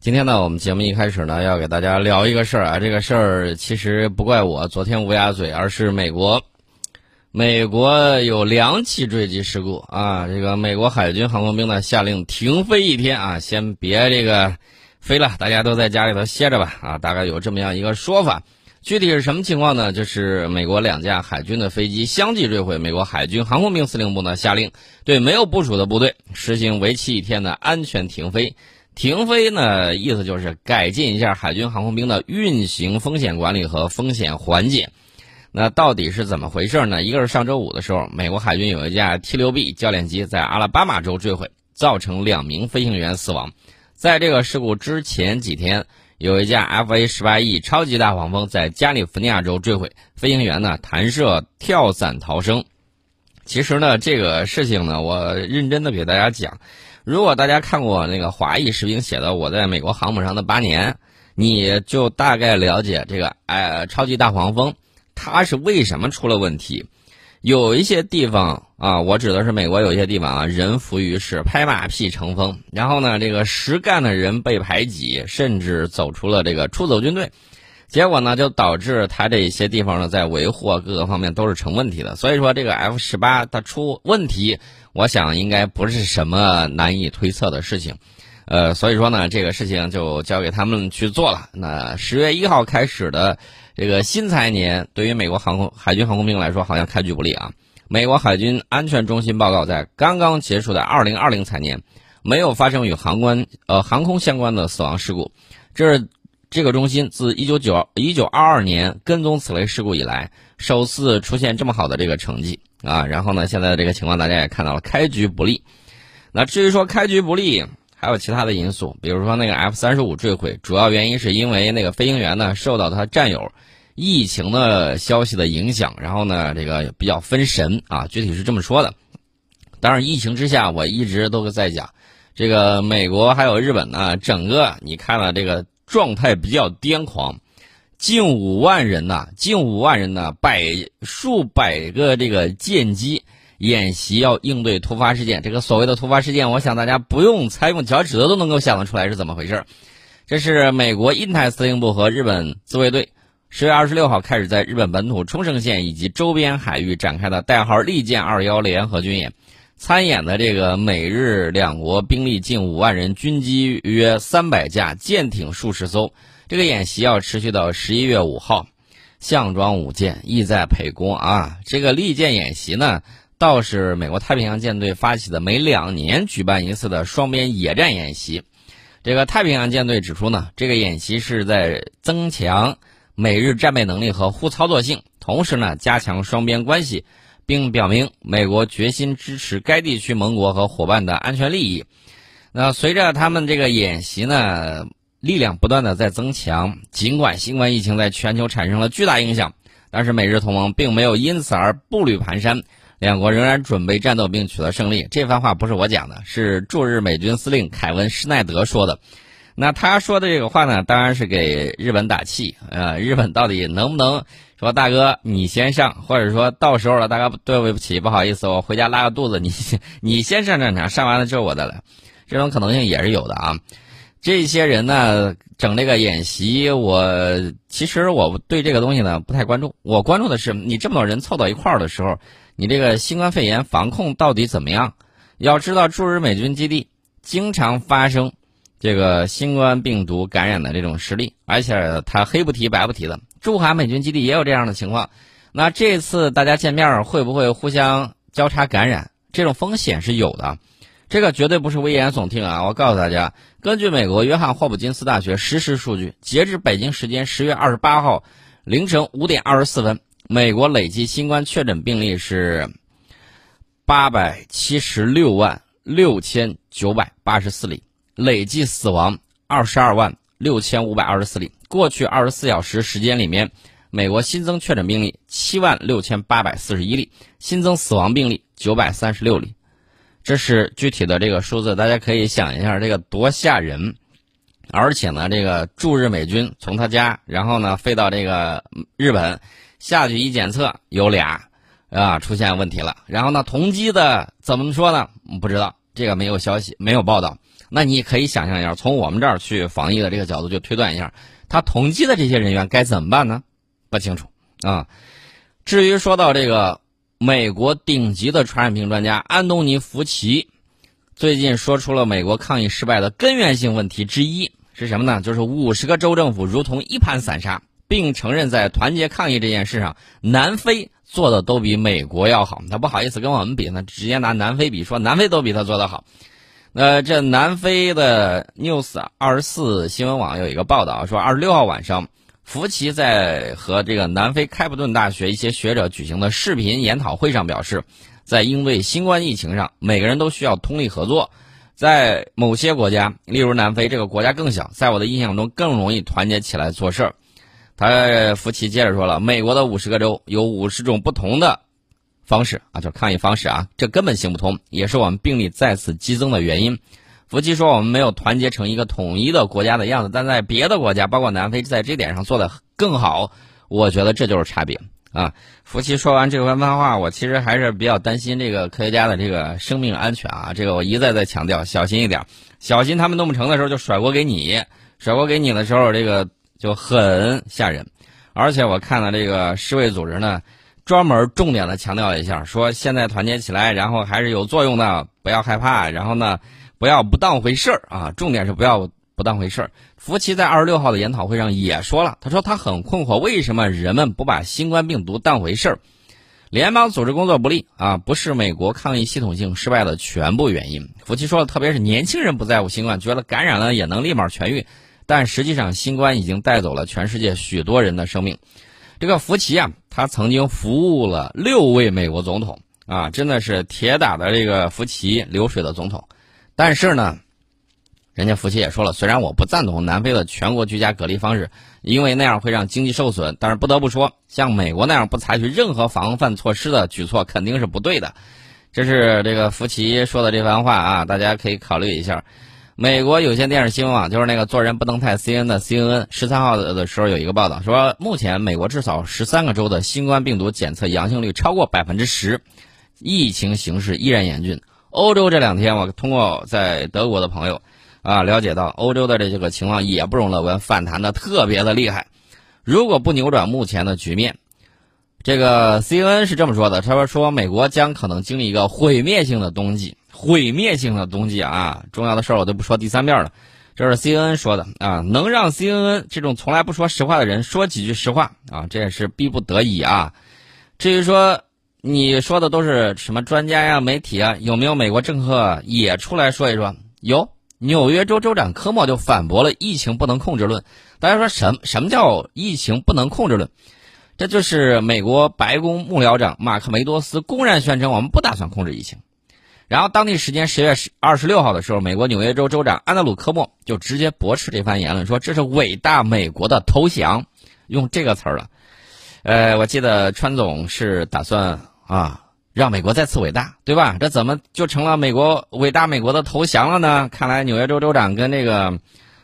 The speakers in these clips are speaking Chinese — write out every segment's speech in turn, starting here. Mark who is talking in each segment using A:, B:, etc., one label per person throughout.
A: 今天呢，我们节目一开始呢，要给大家聊一个事儿啊。这个事儿其实不怪我昨天乌鸦嘴，而是美国。美国有两起坠机事故啊。这个美国海军航空兵呢下令停飞一天啊，先别这个飞了，大家都在家里头歇着吧啊。大概有这么样一个说法。具体是什么情况呢？就是美国两架海军的飞机相继坠毁，美国海军航空兵司令部呢下令对没有部署的部队实行为期一天的安全停飞。停飞呢，意思就是改进一下海军航空兵的运行风险管理和风险缓解。那到底是怎么回事呢？一个是上周五的时候，美国海军有一架 T6B 教练机在阿拉巴马州坠毁，造成两名飞行员死亡。在这个事故之前几天，有一架 FA-18E 超级大黄蜂在加利福尼亚州坠毁，飞行员呢弹射跳伞逃生。其实呢，这个事情呢，我认真的给大家讲。如果大家看过那个华裔士兵写的《我在美国航母上的八年》，你就大概了解这个哎超级大黄蜂它是为什么出了问题。有一些地方啊，我指的是美国有些地方啊，人浮于事，拍马屁成风，然后呢，这个实干的人被排挤，甚至走出了这个出走军队。结果呢，就导致它这些地方呢，在维护各个方面都是成问题的。所以说，这个 F 十八它出问题，我想应该不是什么难以推测的事情。呃，所以说呢，这个事情就交给他们去做了。那十月一号开始的这个新财年，对于美国航空海军航空兵来说，好像开局不利啊。美国海军安全中心报告，在刚刚结束的二零二零财年，没有发生与航关呃航空相关的死亡事故，这是。这个中心自一九九一九二二年跟踪此类事故以来，首次出现这么好的这个成绩啊！然后呢，现在这个情况大家也看到了，开局不利。那至于说开局不利，还有其他的因素，比如说那个 F 三十五坠毁，主要原因是因为那个飞行员呢受到他战友疫情的消息的影响，然后呢这个比较分神啊，具体是这么说的。当然，疫情之下，我一直都在讲，这个美国还有日本呢，整个你看了这个。状态比较癫狂，近五万人呐，近五万人呐，百数百个这个舰机演习要应对突发事件。这个所谓的突发事件，我想大家不用猜，用脚趾头都能够想得出来是怎么回事。这是美国印太司令部和日本自卫队十月二十六号开始在日本本土冲绳县以及周边海域展开的代号“利剑二幺”联合军演。参演的这个美日两国兵力近五万人，军机约三百架，舰艇数十艘。这个演习要持续到十一月五号，项庄舞剑，意在沛公啊！这个利剑演习呢，倒是美国太平洋舰队发起的每两年举办一次的双边野战演习。这个太平洋舰队指出呢，这个演习是在增强美日战备能力和互操作性，同时呢，加强双边关系。并表明美国决心支持该地区盟国和伙伴的安全利益。那随着他们这个演习呢，力量不断的在增强。尽管新冠疫情在全球产生了巨大影响，但是美日同盟并没有因此而步履蹒跚，两国仍然准备战斗并取得胜利。这番话不是我讲的，是驻日美军司令凯文施耐德说的。那他说的这个话呢，当然是给日本打气。呃，日本到底能不能？说大哥，你先上，或者说到时候了，大哥对不起，不好意思，我回家拉个肚子，你你先上战场，上完了之后我再来，这种可能性也是有的啊。这些人呢，整这个演习，我其实我对这个东西呢不太关注，我关注的是你这么多人凑到一块儿的时候，你这个新冠肺炎防控到底怎么样？要知道驻日美军基地经常发生这个新冠病毒感染的这种实例，而且他黑不提白不提的。驻韩美军基地也有这样的情况，那这次大家见面会不会互相交叉感染？这种风险是有的，这个绝对不是危言耸听啊！我告诉大家，根据美国约翰霍普金斯大学实时数据，截至北京时间十月二十八号凌晨五点二十四分，美国累计新冠确诊病例是八百七十六万六千九百八十四例，累计死亡二十二万六千五百二十四例。过去二十四小时时间里面，美国新增确诊病例七万六千八百四十一例，新增死亡病例九百三十六例，这是具体的这个数字，大家可以想一下，这个多吓人！而且呢，这个驻日美军从他家，然后呢飞到这个日本，下去一检测有俩，啊出现问题了。然后呢，同机的怎么说呢？不知道，这个没有消息，没有报道。那你可以想象一下，从我们这儿去防疫的这个角度，就推断一下，他同机的这些人员该怎么办呢？不清楚啊。至于说到这个美国顶级的传染病专家安东尼·福奇，最近说出了美国抗疫失败的根源性问题之一是什么呢？就是五十个州政府如同一盘散沙，并承认在团结抗疫这件事上，南非做的都比美国要好。他不好意思跟我们比，那直接拿南非比，说南非都比他做得好。呃，这南非的 News 二十四新闻网有一个报道说，二十六号晚上，福奇在和这个南非开普敦大学一些学者举行的视频研讨会上表示，在应对新冠疫情上，每个人都需要通力合作。在某些国家，例如南非这个国家更小，在我的印象中更容易团结起来做事儿。他福奇接着说了，美国的五十个州有五十种不同的。方式啊，就是抗疫方式啊，这根本行不通，也是我们病例再次激增的原因。福奇说，我们没有团结成一个统一的国家的样子，但在别的国家，包括南非，在这点上做的更好。我觉得这就是差别啊。福奇说完这番话，我其实还是比较担心这个科学家的这个生命安全啊。这个我一再再强调，小心一点，小心他们弄不成的时候就甩锅给你，甩锅给你的时候，这个就很吓人。而且我看了这个世卫组织呢。专门重点的强调一下，说现在团结起来，然后还是有作用的，不要害怕，然后呢，不要不当回事儿啊，重点是不要不当回事儿。福奇在二十六号的研讨会上也说了，他说他很困惑，为什么人们不把新冠病毒当回事儿？联邦组织工作不力啊，不是美国抗疫系统性失败的全部原因。福奇说了，特别是年轻人不在乎新冠，觉得感染了也能立马痊愈，但实际上新冠已经带走了全世界许多人的生命。这个福奇啊，他曾经服务了六位美国总统啊，真的是铁打的这个福奇流水的总统。但是呢，人家福奇也说了，虽然我不赞同南非的全国居家隔离方式，因为那样会让经济受损，但是不得不说，像美国那样不采取任何防范措施的举措肯定是不对的。这是这个福奇说的这番话啊，大家可以考虑一下。美国有线电视新闻网就是那个做人不能太 C N 的 C N N 十三号的时候有一个报道说，目前美国至少十三个州的新冠病毒检测阳性率超过百分之十，疫情形势依然严峻。欧洲这两天，我通过在德国的朋友啊了解到，欧洲的这个情况也不容乐观，反弹的特别的厉害。如果不扭转目前的局面，这个 C N N 是这么说的，他说说美国将可能经历一个毁灭性的冬季。毁灭性的冬季啊！重要的事儿我都不说第三遍了，这是 C N N 说的啊，能让 C N N 这种从来不说实话的人说几句实话啊，这也是逼不得已啊。至于说你说的都是什么专家呀、媒体啊，有没有美国政客也出来说一说？有，纽约州州长科莫就反驳了疫情不能控制论。大家说什什么叫疫情不能控制论？这就是美国白宫幕僚长马克梅多斯公然宣称我们不打算控制疫情。然后，当地时间十月十二十六号的时候，美国纽约州州长安德鲁·科莫就直接驳斥这番言论，说这是伟大美国的投降，用这个词儿了。呃，我记得川总是打算啊，让美国再次伟大，对吧？这怎么就成了美国伟大美国的投降了呢？看来纽约州州长跟那个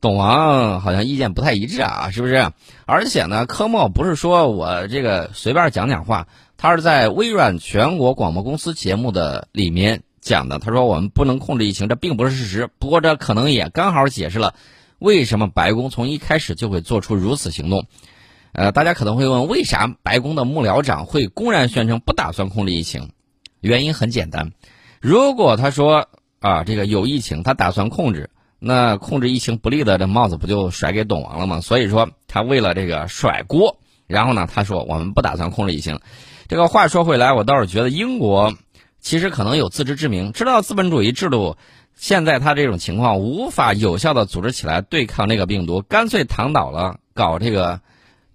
A: 董王好像意见不太一致啊，是不是？而且呢，科莫不是说我这个随便讲讲话，他是在微软全国广播公司节目的里面。讲的，他说我们不能控制疫情，这并不是事实。不过这可能也刚好解释了为什么白宫从一开始就会做出如此行动。呃，大家可能会问，为啥白宫的幕僚长会公然宣称不打算控制疫情？原因很简单，如果他说啊这个有疫情，他打算控制，那控制疫情不利的这帽子不就甩给董王了吗？所以说他为了这个甩锅，然后呢他说我们不打算控制疫情。这个话说回来，我倒是觉得英国。其实可能有自知之明，知道资本主义制度现在他这种情况无法有效的组织起来对抗那个病毒，干脆躺倒了，搞这个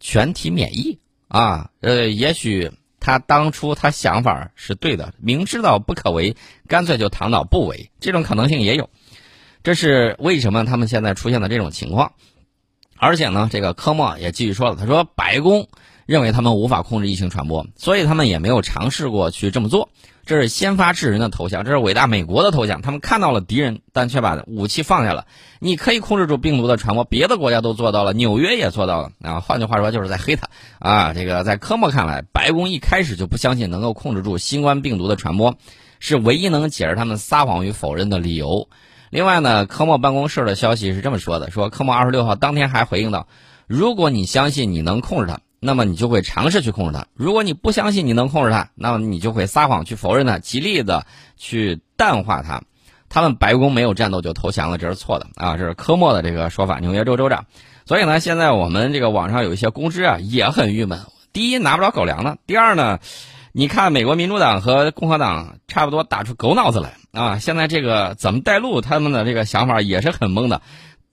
A: 全体免疫啊。呃，也许他当初他想法是对的，明知道不可为，干脆就躺倒不为，这种可能性也有。这是为什么他们现在出现的这种情况。而且呢，这个科莫也继续说了，他说白宫认为他们无法控制疫情传播，所以他们也没有尝试过去这么做。这是先发制人的投降，这是伟大美国的投降。他们看到了敌人，但却把武器放下了。你可以控制住病毒的传播，别的国家都做到了，纽约也做到了啊。换句话说，就是在黑他啊。这个在科莫看来，白宫一开始就不相信能够控制住新冠病毒的传播，是唯一能解释他们撒谎与否认的理由。另外呢，科莫办公室的消息是这么说的：说科莫二十六号当天还回应到，如果你相信你能控制它，那么你就会尝试去控制它；如果你不相信你能控制它，那么你就会撒谎去否认它，极力的去淡化它。他们白宫没有战斗就投降了，这是错的啊！这是科莫的这个说法，纽约州州长。所以呢，现在我们这个网上有一些公知啊也很郁闷。第一，拿不着狗粮呢；第二呢，你看美国民主党和共和党差不多打出狗脑子来啊！现在这个怎么带路，他们的这个想法也是很懵的。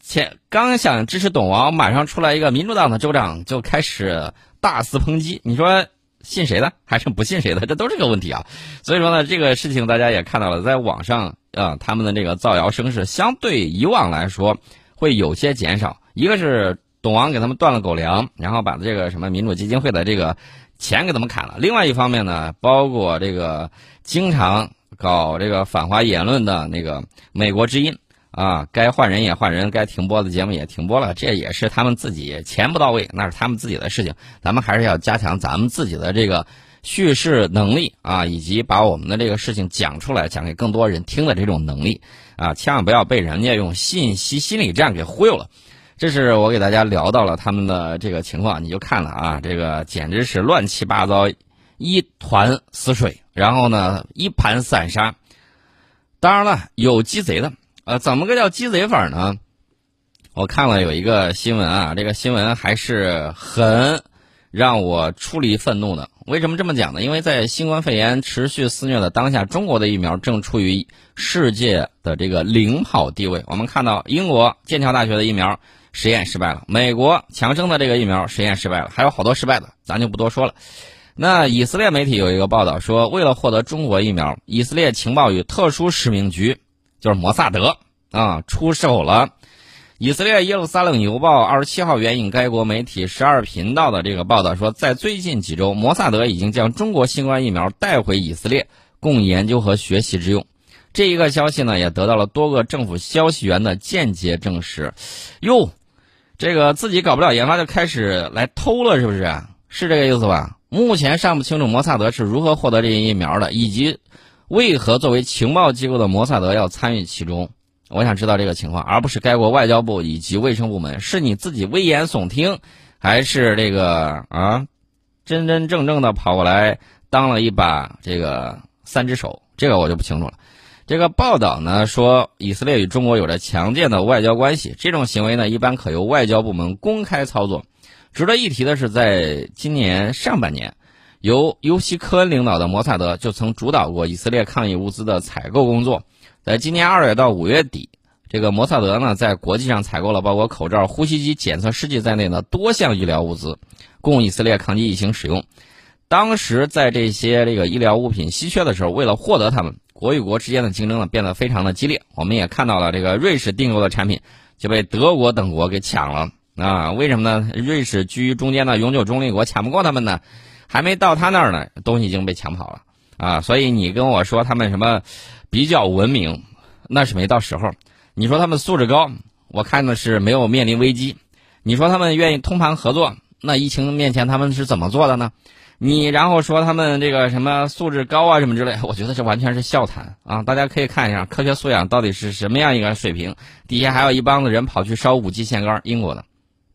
A: 前刚想支持董王，马上出来一个民主党的州长就开始大肆抨击，你说？信谁的还是不信谁的，这都是个问题啊。所以说呢，这个事情大家也看到了，在网上啊，他们的这个造谣声势相对以往来说会有些减少。一个是董王给他们断了狗粮，然后把这个什么民主基金会的这个钱给他们砍了。另外一方面呢，包括这个经常搞这个反华言论的那个美国之音。啊，该换人也换人，该停播的节目也停播了，这也是他们自己钱不到位，那是他们自己的事情。咱们还是要加强咱们自己的这个叙事能力啊，以及把我们的这个事情讲出来，讲给更多人听的这种能力啊，千万不要被人家用信息心理战给忽悠了。这是我给大家聊到了他们的这个情况，你就看了啊，这个简直是乱七八糟，一团死水，然后呢一盘散沙。当然了，有鸡贼的。呃，怎么个叫鸡贼法呢？我看了有一个新闻啊，这个新闻还是很让我出离愤怒的。为什么这么讲呢？因为在新冠肺炎持续肆虐的当下，中国的疫苗正处于世界的这个领跑地位。我们看到英国剑桥大学的疫苗实验失败了，美国强生的这个疫苗实验失败了，还有好多失败的，咱就不多说了。那以色列媒体有一个报道说，为了获得中国疫苗，以色列情报与特殊使命局。就是摩萨德啊，出手了。以色列耶路撒冷邮报二十七号援引该国媒体十二频道的这个报道说，在最近几周，摩萨德已经将中国新冠疫苗带回以色列，供研究和学习之用。这一个消息呢，也得到了多个政府消息源的间接证实。哟，这个自己搞不了研发，就开始来偷了，是不是？是这个意思吧？目前尚不清楚摩萨德是如何获得这些疫苗的，以及。为何作为情报机构的摩萨德要参与其中？我想知道这个情况，而不是该国外交部以及卫生部门。是你自己危言耸听，还是这个啊，真真正正的跑过来当了一把这个三只手？这个我就不清楚了。这个报道呢说，以色列与中国有着强健的外交关系，这种行为呢一般可由外交部门公开操作。值得一提的是，在今年上半年。由尤西科恩领导的摩萨德就曾主导过以色列抗疫物资的采购工作。在今年二月到五月底，这个摩萨德呢在国际上采购了包括口罩、呼吸机、检测试剂在内的多项医疗物资，供以色列抗击疫情使用。当时在这些这个医疗物品稀缺的时候，为了获得它们，国与国之间的竞争呢变得非常的激烈。我们也看到了这个瑞士订购的产品就被德国等国给抢了啊？为什么呢？瑞士居于中间的永久中立国，抢不过他们呢？还没到他那儿呢，东西已经被抢跑了啊！所以你跟我说他们什么比较文明，那是没到时候。你说他们素质高，我看的是没有面临危机。你说他们愿意通盘合作，那疫情面前他们是怎么做的呢？你然后说他们这个什么素质高啊什么之类，我觉得这完全是笑谈啊！大家可以看一下科学素养到底是什么样一个水平。底下还有一帮子人跑去烧五 G 线杆，英国的。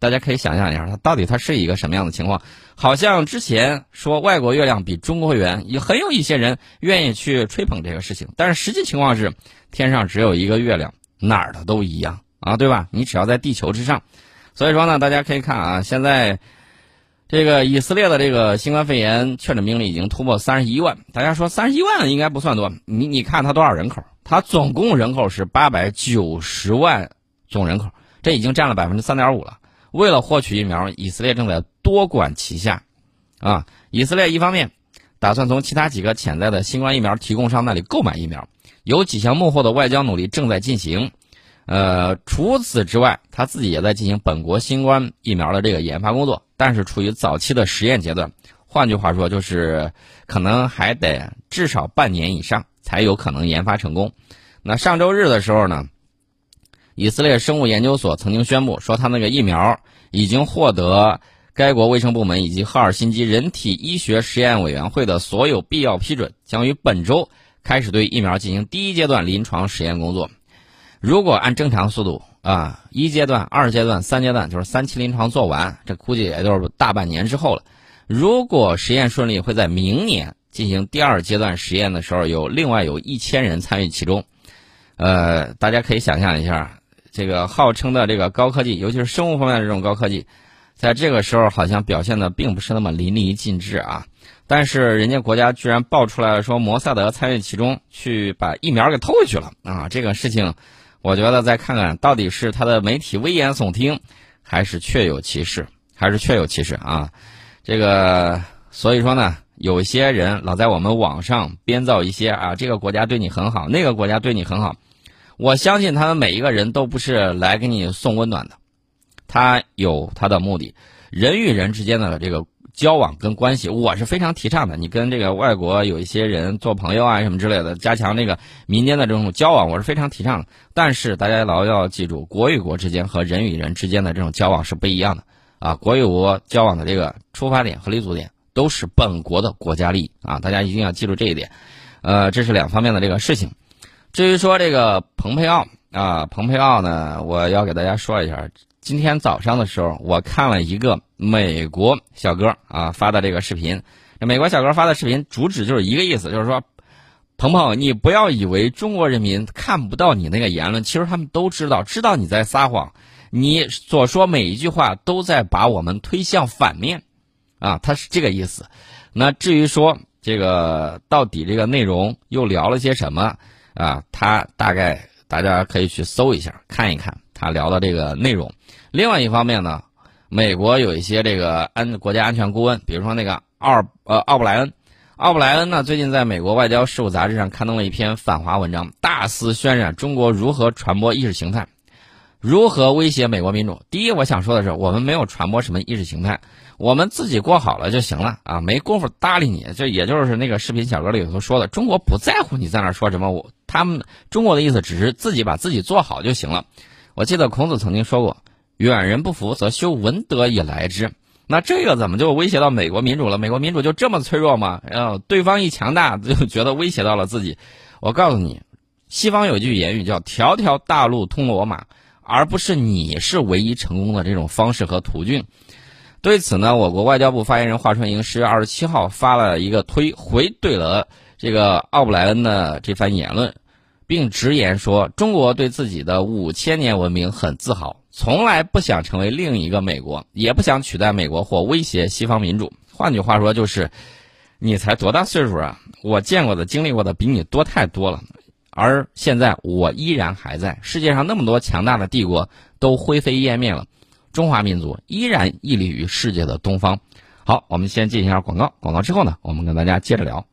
A: 大家可以想象一下，它到底它是一个什么样的情况？好像之前说外国月亮比中国圆，也很有一些人愿意去吹捧这个事情。但是实际情况是，天上只有一个月亮，哪儿的都一样啊，对吧？你只要在地球之上。所以说呢，大家可以看啊，现在这个以色列的这个新冠肺炎确诊病例已经突破三十一万。大家说三十一万应该不算多，你你看它多少人口？它总共人口是八百九十万总人口，这已经占了百分之三点五了。为了获取疫苗，以色列正在多管齐下，啊，以色列一方面打算从其他几个潜在的新冠疫苗提供商那里购买疫苗，有几项幕后的外交努力正在进行，呃，除此之外，他自己也在进行本国新冠疫苗的这个研发工作，但是处于早期的实验阶段，换句话说，就是可能还得至少半年以上才有可能研发成功。那上周日的时候呢？以色列生物研究所曾经宣布说，他那个疫苗已经获得该国卫生部门以及赫尔辛基人体医学实验委员会的所有必要批准，将于本周开始对疫苗进行第一阶段临床实验工作。如果按正常速度啊，一阶段、二阶段、三阶段，就是三期临床做完，这估计也就是大半年之后了。如果实验顺利，会在明年进行第二阶段实验的时候，有另外有一千人参与其中。呃，大家可以想象一下，这个号称的这个高科技，尤其是生物方面的这种高科技，在这个时候好像表现的并不是那么淋漓尽致啊。但是人家国家居然爆出来了，说摩萨德参与其中，去把疫苗给偷回去了啊！这个事情，我觉得再看看到底是他的媒体危言耸听，还是确有其事，还是确有其事啊！这个所以说呢。有些人老在我们网上编造一些啊，这个国家对你很好，那个国家对你很好。我相信他们每一个人都不是来给你送温暖的，他有他的目的。人与人之间的这个交往跟关系，我是非常提倡的。你跟这个外国有一些人做朋友啊什么之类的，加强这个民间的这种交往，我是非常提倡的。但是大家牢要记住，国与国之间和人与人之间的这种交往是不一样的啊。国与国交往的这个出发点和立足点。都是本国的国家利益啊！大家一定要记住这一点，呃，这是两方面的这个事情。至于说这个蓬佩奥啊，蓬佩奥呢，我要给大家说一下，今天早上的时候，我看了一个美国小哥啊发的这个视频。美国小哥发的视频主旨就是一个意思，就是说，鹏鹏，你不要以为中国人民看不到你那个言论，其实他们都知道，知道你在撒谎，你所说每一句话都在把我们推向反面。啊，他是这个意思。那至于说这个到底这个内容又聊了些什么啊？他大概大家可以去搜一下，看一看他聊的这个内容。另外一方面呢，美国有一些这个安国家安全顾问，比如说那个奥呃奥布莱恩，奥布莱恩呢最近在美国外交事务杂志上刊登了一篇反华文章，大肆渲染中国如何传播意识形态，如何威胁美国民主。第一，我想说的是，我们没有传播什么意识形态。我们自己过好了就行了啊，没工夫搭理你。这也就是那个视频小哥里头说的，中国不在乎你在那说什么，我他们中国的意思只是自己把自己做好就行了。我记得孔子曾经说过：“远人不服，则修文德以来之。”那这个怎么就威胁到美国民主了？美国民主就这么脆弱吗？然后对方一强大，就觉得威胁到了自己。我告诉你，西方有句言语叫“条条大路通罗马”，而不是你是唯一成功的这种方式和途径。对此呢，我国外交部发言人华春莹十月二十七号发了一个推，回怼了这个奥布莱恩的这番言论，并直言说，中国对自己的五千年文明很自豪，从来不想成为另一个美国，也不想取代美国或威胁西方民主。换句话说，就是你才多大岁数啊？我见过的、经历过的比你多太多了，而现在我依然还在。世界上那么多强大的帝国都灰飞烟灭了。中华民族依然屹立于世界的东方。好，我们先进一下广告，广告之后呢，我们跟大家接着聊。